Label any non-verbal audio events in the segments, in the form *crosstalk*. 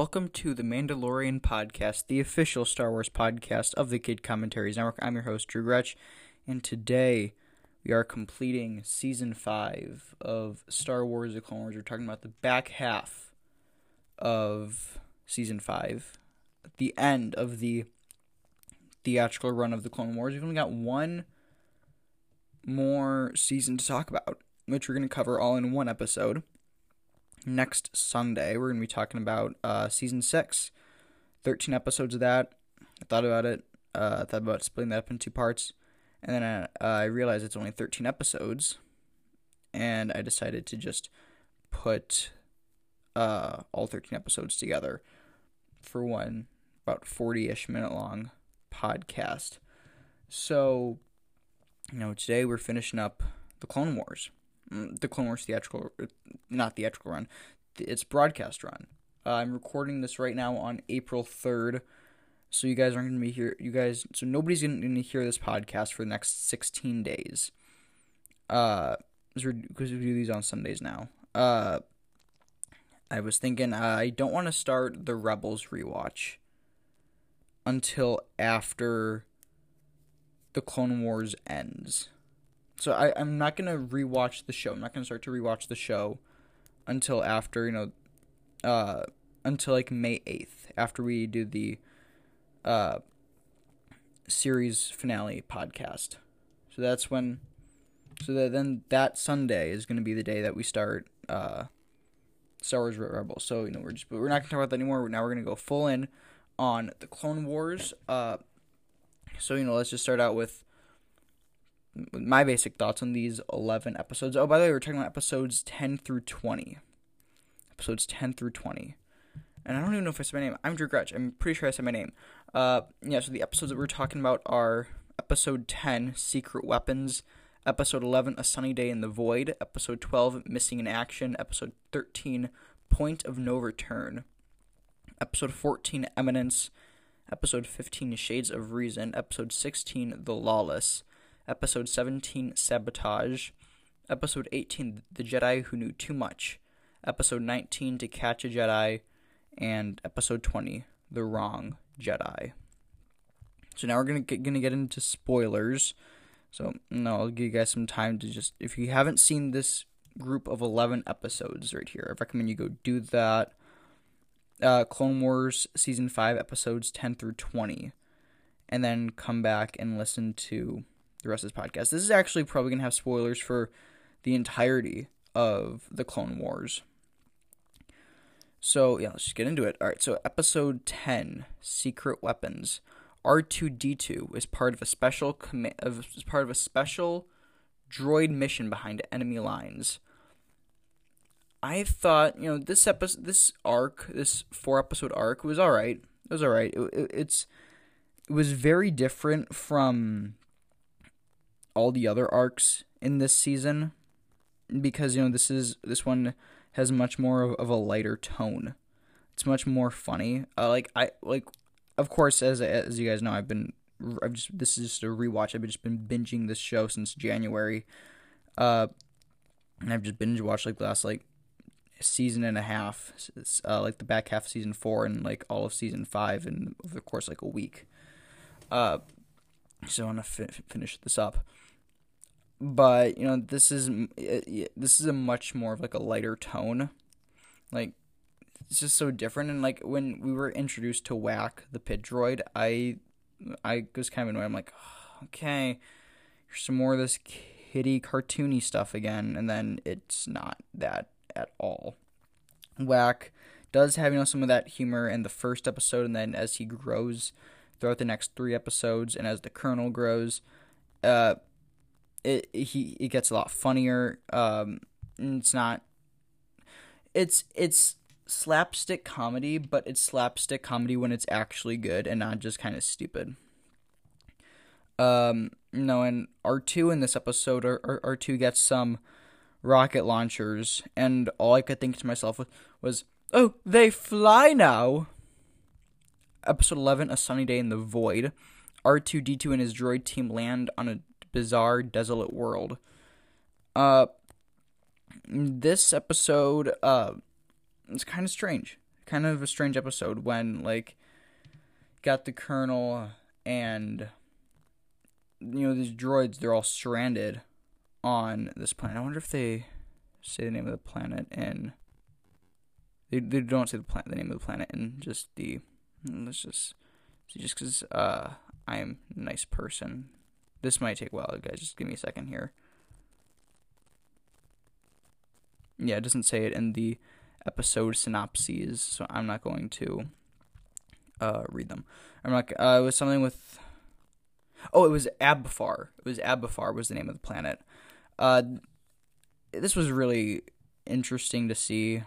Welcome to the Mandalorian podcast, the official Star Wars podcast of the Kid Commentaries Network. I'm your host, Drew Gretsch, and today we are completing season five of Star Wars The Clone Wars. We're talking about the back half of season five, the end of the theatrical run of the Clone Wars. We've only got one more season to talk about, which we're going to cover all in one episode next Sunday, we're going to be talking about uh, season six. 13 episodes of that. I thought about it. Uh, thought about splitting that up in two parts. And then I, uh, I realized it's only 13 episodes. And I decided to just put uh, all 13 episodes together for one about 40 ish minute long podcast. So, you know, today we're finishing up the Clone Wars. Mm, the Clone Wars theatrical, uh, not theatrical run, its broadcast run. Uh, I'm recording this right now on April 3rd, so you guys aren't going to be here. You guys, so nobody's going to hear this podcast for the next 16 days. Uh, because we do these on Sundays now. Uh, I was thinking uh, I don't want to start the Rebels rewatch until after the Clone Wars ends. So I, I'm not gonna rewatch the show. I'm not gonna start to rewatch the show until after you know, uh, until like May eighth, after we do the uh series finale podcast. So that's when. So that then that Sunday is gonna be the day that we start uh, Star Wars Rebels. So you know we're just we're not gonna talk about that anymore. Now we're gonna go full in on the Clone Wars. Uh, so you know let's just start out with my basic thoughts on these 11 episodes. Oh, by the way, we're talking about episodes 10 through 20. Episodes 10 through 20. And I don't even know if I said my name. I'm Drew Gretsch. I'm pretty sure I said my name. Uh, yeah, so the episodes that we're talking about are episode 10, Secret Weapons, episode 11, A Sunny Day in the Void, episode 12, Missing in Action, episode 13, Point of No Return, episode 14, Eminence, episode 15, Shades of Reason, episode 16, The Lawless, Episode 17, Sabotage. Episode 18, The Jedi Who Knew Too Much. Episode 19, To Catch a Jedi. And Episode 20, The Wrong Jedi. So now we're gonna get, gonna get into spoilers. So no, I'll give you guys some time to just if you haven't seen this group of eleven episodes right here, I recommend you go do that. Uh, Clone Wars season five episodes ten through twenty, and then come back and listen to the rest of this podcast. This is actually probably going to have spoilers for the entirety of the Clone Wars. So, yeah, let's just get into it. All right, so episode 10, Secret Weapons. R2D2 is part of a special comm- is part of a special droid mission behind enemy lines. I thought, you know, this episode this arc, this four episode arc was all right. It was all right. It, it, it's it was very different from all the other arcs in this season because you know this is this one has much more of, of a lighter tone. It's much more funny. Uh, like I like, of course, as as you guys know, I've been I've just this is just a rewatch. I've just been binging this show since January, uh, and I've just binge watched like the last like season and a half, uh, like the back half of season four and like all of season five, and over the course like a week. Uh, so I want to fi- finish this up but you know this is this is a much more of like a lighter tone. Like it's just so different. And like when we were introduced to WAC the pit droid i i was kind of annoyed. I'm like oh, okay here's some more of this kitty cartoony stuff again. And then it's not that at all. WAC does have you know some of that humor in the first episode and then as he grows throughout the next three episodes and as the colonel grows uh it he it gets a lot funnier. Um, it's not. It's it's slapstick comedy, but it's slapstick comedy when it's actually good and not just kind of stupid. Um, no, and R two in this episode, R R two gets some rocket launchers, and all I could think to myself was, was "Oh, they fly now." Episode eleven, A Sunny Day in the Void. R two D two and his droid team land on a bizarre, desolate world. Uh, this episode, uh, it's kind of strange. kind of a strange episode when like got the colonel and you know these droids they're all stranded on this planet. I wonder if they say the name of the planet and they they don't say the planet the name of the planet and just the let's just see just because uh I am a nice person. This might take a while, guys. Just give me a second here. Yeah, it doesn't say it in the episode synopses, so I'm not going to uh, read them. I'm not. Uh, it was something with. Oh, it was Abafar. It was Abafar was the name of the planet. Uh, this was really interesting to see.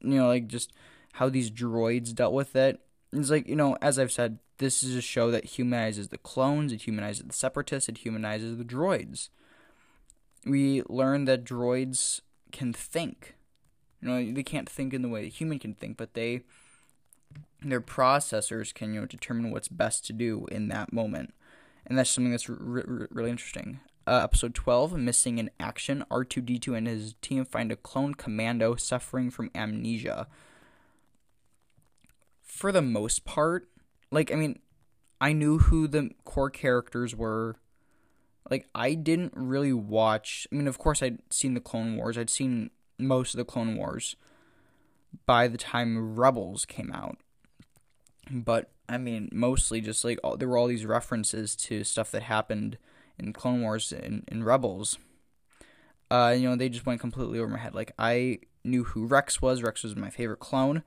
You know, like just how these droids dealt with it. It's like you know, as I've said, this is a show that humanizes the clones, it humanizes the separatists, it humanizes the droids. We learn that droids can think. You know, they can't think in the way a human can think, but they their processors can you know determine what's best to do in that moment, and that's something that's really interesting. Uh, episode 12, Missing in Action. R2D2 and his team find a clone commando suffering from amnesia. For the most part, like, I mean, I knew who the core characters were. Like, I didn't really watch. I mean, of course, I'd seen the Clone Wars, I'd seen most of the Clone Wars by the time Rebels came out. But I mean, mostly just like all, there were all these references to stuff that happened in Clone Wars and, in Rebels. Uh, you know, they just went completely over my head. Like I knew who Rex was. Rex was my favorite clone.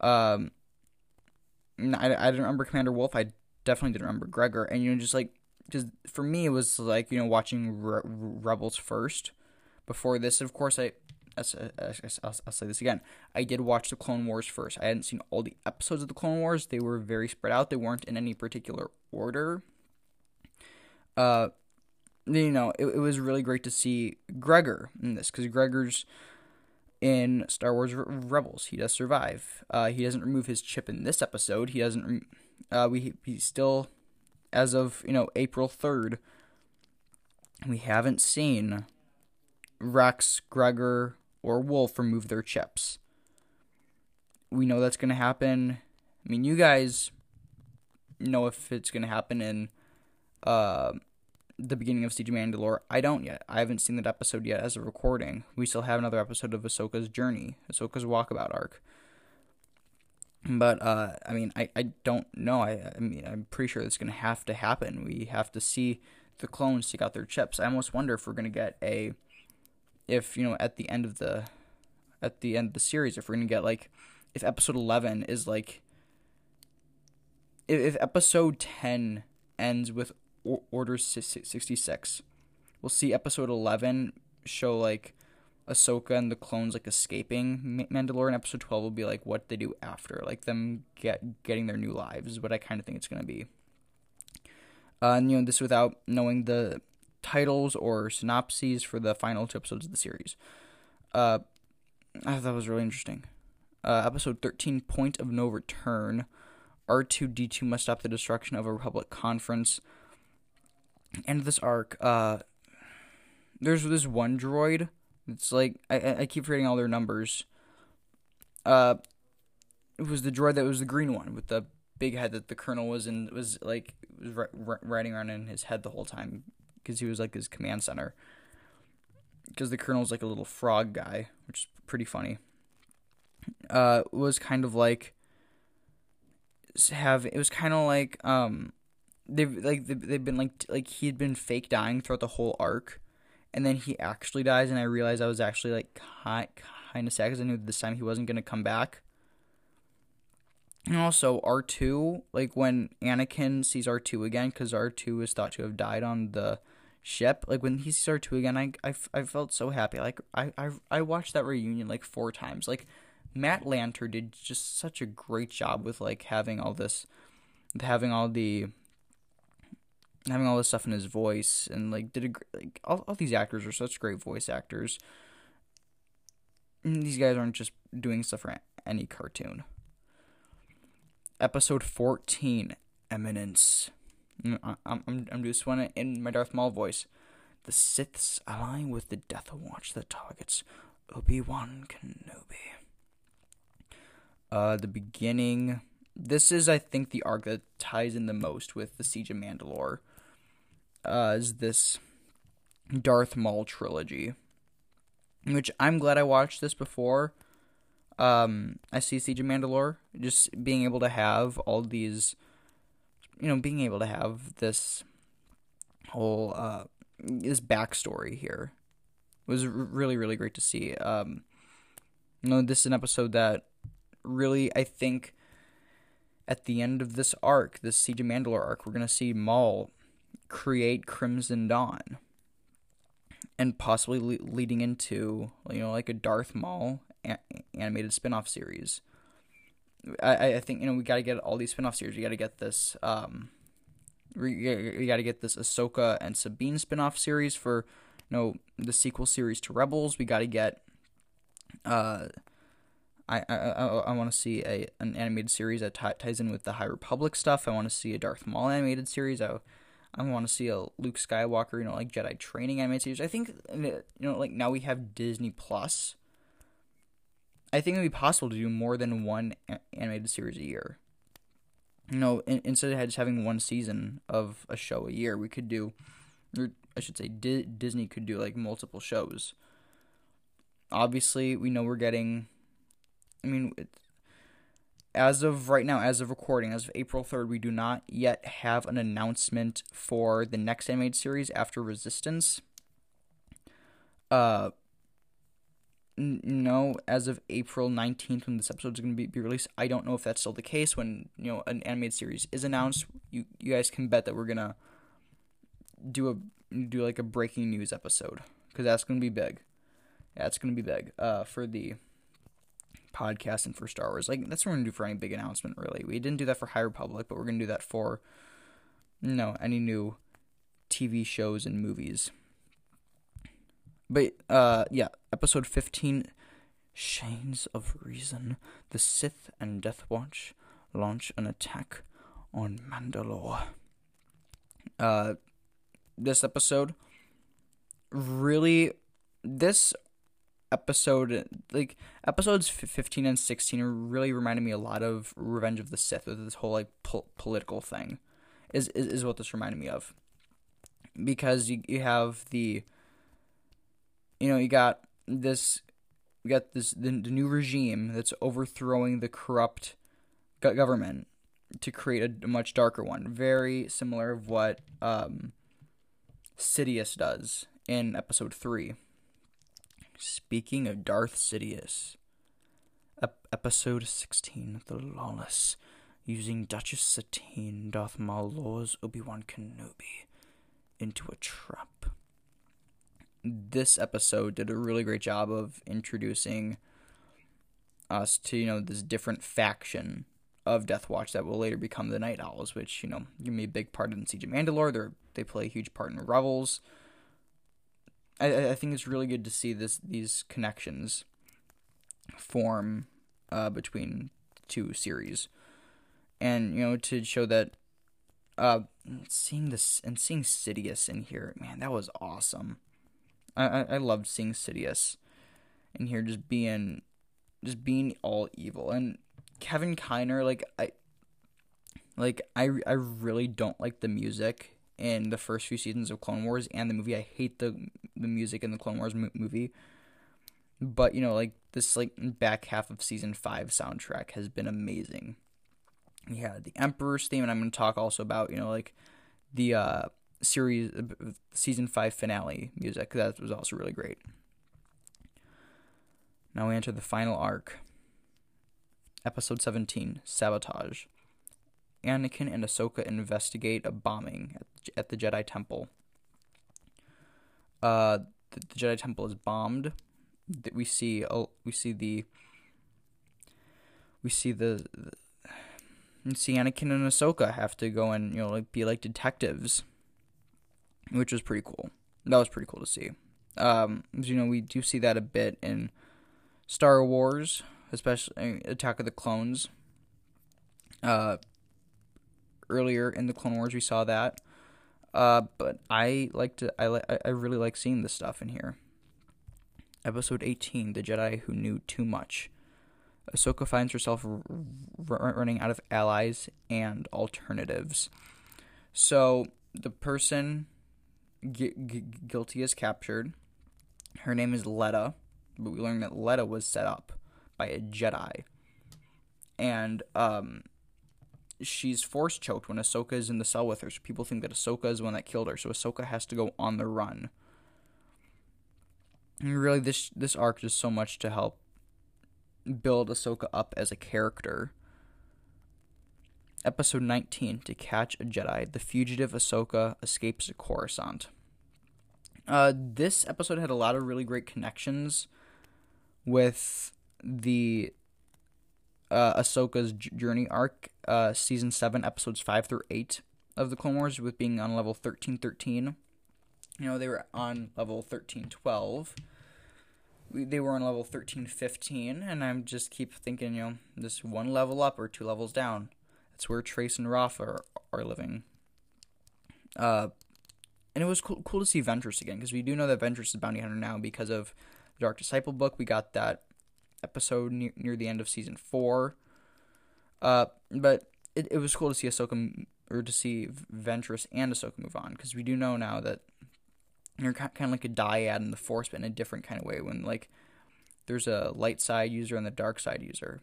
Um, I, I didn't remember Commander Wolffe. I definitely didn't remember Gregor. And you know, just like because for me it was like you know watching Re- Rebels first before this. Of course, I I'll, I'll, say this again. I did watch the Clone Wars first. I hadn't seen all the episodes of the Clone Wars. They were very spread out. They weren't in any particular order. Uh, you know, it, it was really great to see Gregor in this because Gregor's in Star Wars Rebels. He does survive. Uh, he doesn't remove his chip in this episode. He doesn't. Re- uh, we he still, as of you know April third, we haven't seen Rex, Gregor, or Wolffe remove their chips. We know that's going to happen. I mean, you guys know if it's going to happen in uh, the beginning of Siege of Mandalore. I don't yet. I haven't seen that episode yet as a recording. We still have another episode of Ahsoka's journey, Ahsoka's walkabout arc. But uh, I mean, I, I don't know. I, I mean, I'm pretty sure it's going to have to happen. We have to see the clones take out their chips. I almost wonder if we're going to get a if you know at the end of the at the end of the series if we're gonna get like if episode 11 is like if, if episode 10 ends with order 66 we'll see episode 11 show like Ahsoka and the clones like escaping Mandalore, and episode 12 will be like what they do after, like them get getting their new lives. Is what I kind of think it's gonna be. Uh, and you know this without knowing the titles or synopses for the final two episodes of the series. Uh, I thought that was really interesting. Uh, episode 13, Point of No Return. R2D2 must stop the destruction of a Republic conference. End of this arc. Uh, there's this one droid. It's like I I keep forgetting all their numbers. Uh, it was the droid that was the green one with the big head that the colonel was in was like was riding around in his head the whole time, because he was like his command center. Because the colonel's like a little frog guy, which is pretty funny. Uh, was kind of like have it was kind of like um they've like they've been like like he had been fake dying throughout the whole arc, and then he actually dies, and I realized I was actually like kind kind of sad because I knew this time he wasn't gonna come back. And also R2, like when Anakin sees R2 again, because R2 is thought to have died on the ship like when he sees r2 again I, I, I felt so happy like I, I i watched that reunion like four times like matt lanter did just such a great job with like having all this having all the having all this stuff in his voice and like did a like all, all these actors are such great voice actors and these guys aren't just doing stuff for any cartoon episode 14 eminence Mm, I'm, I'm, I'm just one in my Darth Maul voice. The Siths align with the Death Watch that targets Obi Wan Kenobi. Uh, the beginning. This is, I think, the arc that ties in the most with the Siege of Mandalore. Uh, is this Darth Maul trilogy, which I'm glad I watched this before. Um, I see Siege of Mandalore. Just being able to have all these, you know, being able to have this whole uh, this backstory here was really really great to see. Um, you know, this is an episode that really I think at the end of this arc, this Siege of Mandalore arc, we're gonna see Maul create Crimson Dawn, and possibly le- leading into you know like a Darth Maul a- animated spin-off series. I, I think you know we got to get all these spin-off series. We got to get this um, we, got to get this Ahsoka and Sabine spin-off series for you know the sequel series to Rebels. We got to get uh I I I, I want to see a an animated series that t- ties in with the High Republic stuff. I want to see a Darth Maul animated series. I I want to see a Luke Skywalker, you know, like Jedi training animated series. I think you know, like now we have Disney Plus. I think it would be possible to do more than one animated series a year you know, in, instead of just having one season of a show a year, we could do, or I should say, Di- Disney could do like multiple shows. Obviously, we know we're getting. I mean, it, as of right now, as of recording, as of April 3rd, we do not yet have an announcement for the next animated series after Resistance. Uh, no, as of April 19th, when this episode is going to be, be released, I don't know if that's still the case. When you know an animated series is announced, you you guys can bet that we're gonna do a do like a breaking news episode because that's going to be big. It's going to be big. Uh, for the podcast and for Star Wars, like that's what we're gonna do for any big announcement. Really, we didn't do that for High Republic, but we're gonna do that for you know any new TV shows and movies. But uh yeah, episode 15 Chains of Reason. The Sith and Death Watch launch an attack on Mandalore. Uh this episode really this episode like episodes 15 and 16 really reminded me a lot of Revenge of the Sith with this whole like po- political thing. Is, is is what this reminded me of. Because you you have the you know, you got this, you got this the, the new regime that's overthrowing the corrupt government to create a, much darker one, very similar of what um, Sidious does in episode three. Speaking of Darth Sidious, ep- episode sixteen, the Lawless, using Duchess Satine, Darth Maul lures Obi Wan Kenobi into a trap this episode did a really great job of introducing us to you know this different faction of Death Watch that will later become the Nite Owls, which you know give me a big part in Siege of Mandalore. They they play a huge part in Rebels. I I think it's really good to see this these connections form uh, between two series, and you know to show that uh, seeing this and seeing Sidious in here, man, that was awesome. I, I loved seeing Sidious in here just being just being all evil. And Kevin Kiner like I like I I really don't like the music in the first few seasons of Clone Wars and the movie. I hate the the music in the Clone Wars movie. But you know, like this like back half of season 5 soundtrack has been amazing. Yeah, the Emperor's theme and I'm going to talk also about, you know, like the uh series season 5 finale music that was also really great now we enter the final arc episode 17 sabotage anakin and ahsoka investigate a bombing at the jedi temple uh the, the jedi temple is bombed That we see oh we see the we see the, the we see Anakin and Ahsoka have to go and you know like be like detectives which was pretty cool. That was pretty cool to see. Um, you know, we do see that a bit in Star Wars, especially Attack of the Clones. Uh, earlier in the Clone Wars, we saw that. Uh, but I like to, I li- I really like seeing this stuff in here. Episode 18, The Jedi Who Knew Too Much. Ahsoka finds herself r- r- running out of allies and alternatives. So the person gu- gu- guilty is captured. Her name is Letta, but we learn that Letta was set up by a Jedi. And um, she's force choked when Ahsoka is in the cell with her. So people think that Ahsoka is the one that killed her. So Ahsoka has to go on the run. And really, this this arc does so much to help build Ahsoka up as a character. Episode 19 To Catch a Jedi, the fugitive Ahsoka escapes Coruscant. Uh, this episode had a lot of really great connections with the uh, Ahsoka's journey arc, uh, season 7, episodes 5 through 8 of the Clone Wars, with being on level 1313. You know, they were on level 1312. They were on level 1315, and I'm just keep thinking, you know, this one level up or two levels down. That's where Trace and Rafa are, are living. Uh, and it was cool, cool to see Ventress again, because we do know that Ventress is bounty hunter now because of the Dark Disciple book. We got that episode near, near the end of season four. Uh, but it, it was cool to see Ahsoka or to see Ventress and Ahsoka move on because we do know now that you're kind of like a dyad in the Force, but in a different kind of way. When like there's a light side user and the dark side user,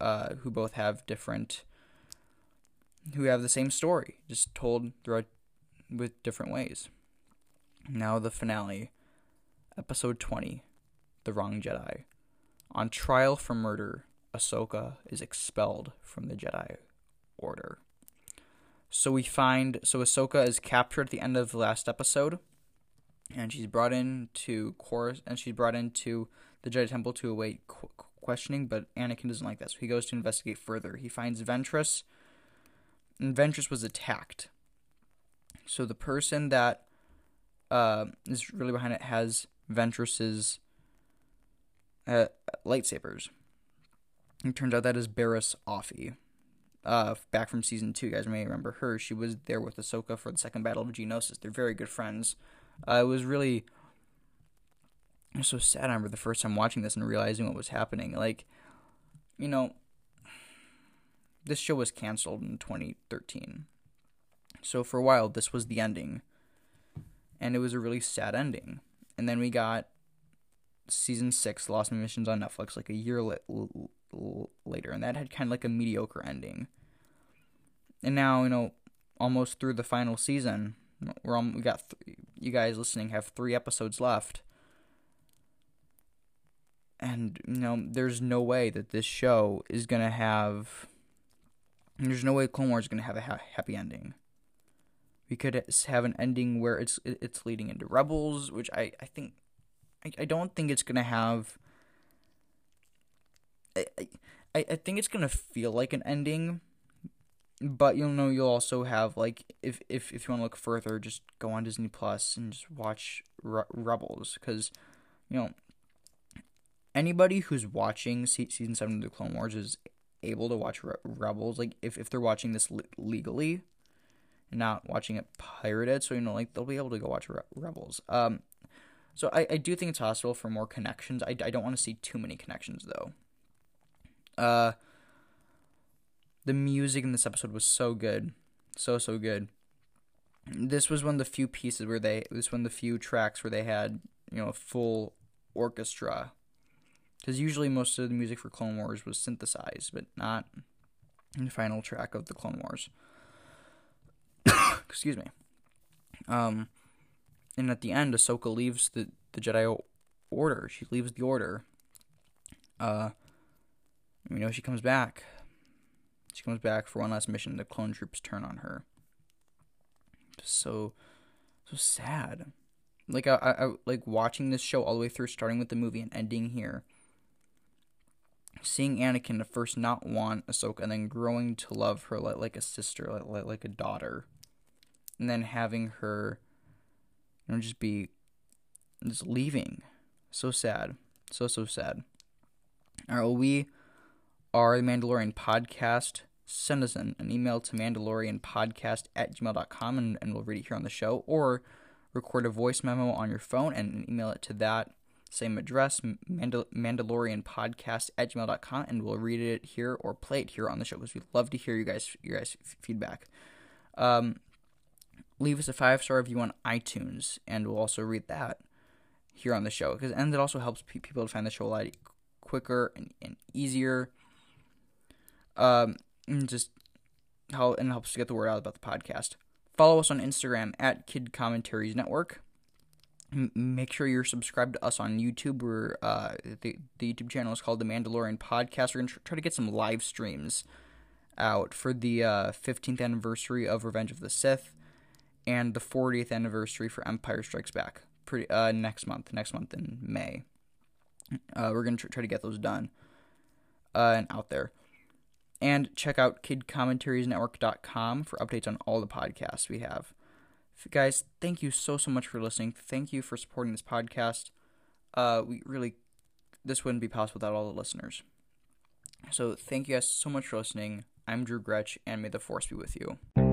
uh, who both have different, who have the same story, just told throughout with different ways. Now the finale, episode twenty, the wrong Jedi. On trial for murder, Ahsoka is expelled from the Jedi Order. So we find so Ahsoka is captured at the end of the last episode, and she's brought in to Chorus, and she's brought into the Jedi Temple to await qu- questioning. But Anakin doesn't like that, so he goes to investigate further. He finds Ventress, and Ventress was attacked. So the person that uh, is really behind it has Ventress's uh, lightsabers. It turns out that is Barriss Offee. Uh, back from season two, you guys may remember her. She was there with Ahsoka for the second battle of Geonosis. They're very good friends. Uh, it was really it was so sad. I remember the first time watching this and realizing what was happening. Like, you know, this show was canceled in 2013. So for a while, this was the ending. And it was a really sad ending. And then we got season six, Lost Missions on Netflix, like a year li- l- later, and that had kind of like a mediocre ending. And now, you know, almost through the final season, we're on, we got th- you guys listening have three episodes left, and you know, there's no way that this show is gonna have. There's no way Clone Wars is gonna have a ha- happy ending. We could have an ending where it's it's leading into Rebels, which I, I think I, I don't think it's gonna have. I, I I think it's gonna feel like an ending, but you'll know you'll also have like if if if you want to look further, just go on Disney Plus and just watch Re- Rebels because you know anybody who's watching season seven of the Clone Wars is able to watch Re- Rebels. Like if if they're watching this le- legally, not watching it pirated, so you know like they'll be able to go watch Re- Rebels. Um so I, I do think it's possible for more connections. I, I don't want to see too many connections though. Uh, the music in this episode was so good, so so good. This was one of the few pieces where they this was one of the few tracks where they had you know a full orchestra. Because usually most of the music for Clone Wars was synthesized, but not in the final track of the Clone Wars. *coughs* Excuse me. Um, and at the end, Ahsoka leaves the, the Jedi Order. She leaves the Order. Uh, you know, she comes back. She comes back for one last mission. The clone troops turn on her. So, so sad. Like I, I, like watching this show all the way through, starting with the movie and ending here. Seeing Anakin at first not want Ahsoka, and then growing to love her like, like a sister, like, like like a daughter, and then having her know, just be just leaving. So sad. So, so sad. All right, well, we are the Mandalorian Podcast. Send us an, an email to mandalorianpodcast at gmail.com and, and we'll read it here on the show. Or record a voice memo on your phone and email it to that. same address, Mandal- Mandalorian podcast at gmail.com, and we'll read it here or play it here on the show because we'd love to hear you guys, your guys' feedback. Um, leave us a five star review on iTunes, and we'll also read that here on the show. Because and it also helps pe- people to find the show a lot quicker and, and easier. Um, and just how and helps to get the word out about the podcast. Follow us on Instagram at Kid Commentaries Network. Make sure you're subscribed to us on YouTube. We're uh, the the YouTube channel is called The Mandalorian Podcast. We're gonna tr- try to get some live streams out for the uh, 15th anniversary of Revenge of the Sith and the 40th anniversary for Empire Strikes Back. Pretty uh, next month, next month in May. Uh, we're gonna tr- try to get those done uh, and out there. And check out kidcommentariesnetwork.com for updates on all the podcasts we have. Guys, thank you so so much for listening. Thank you for supporting this podcast. Uh, we really this wouldn't be possible without all the listeners. So thank you guys so much for listening. I'm Drew Gretsch, and may the force be with you.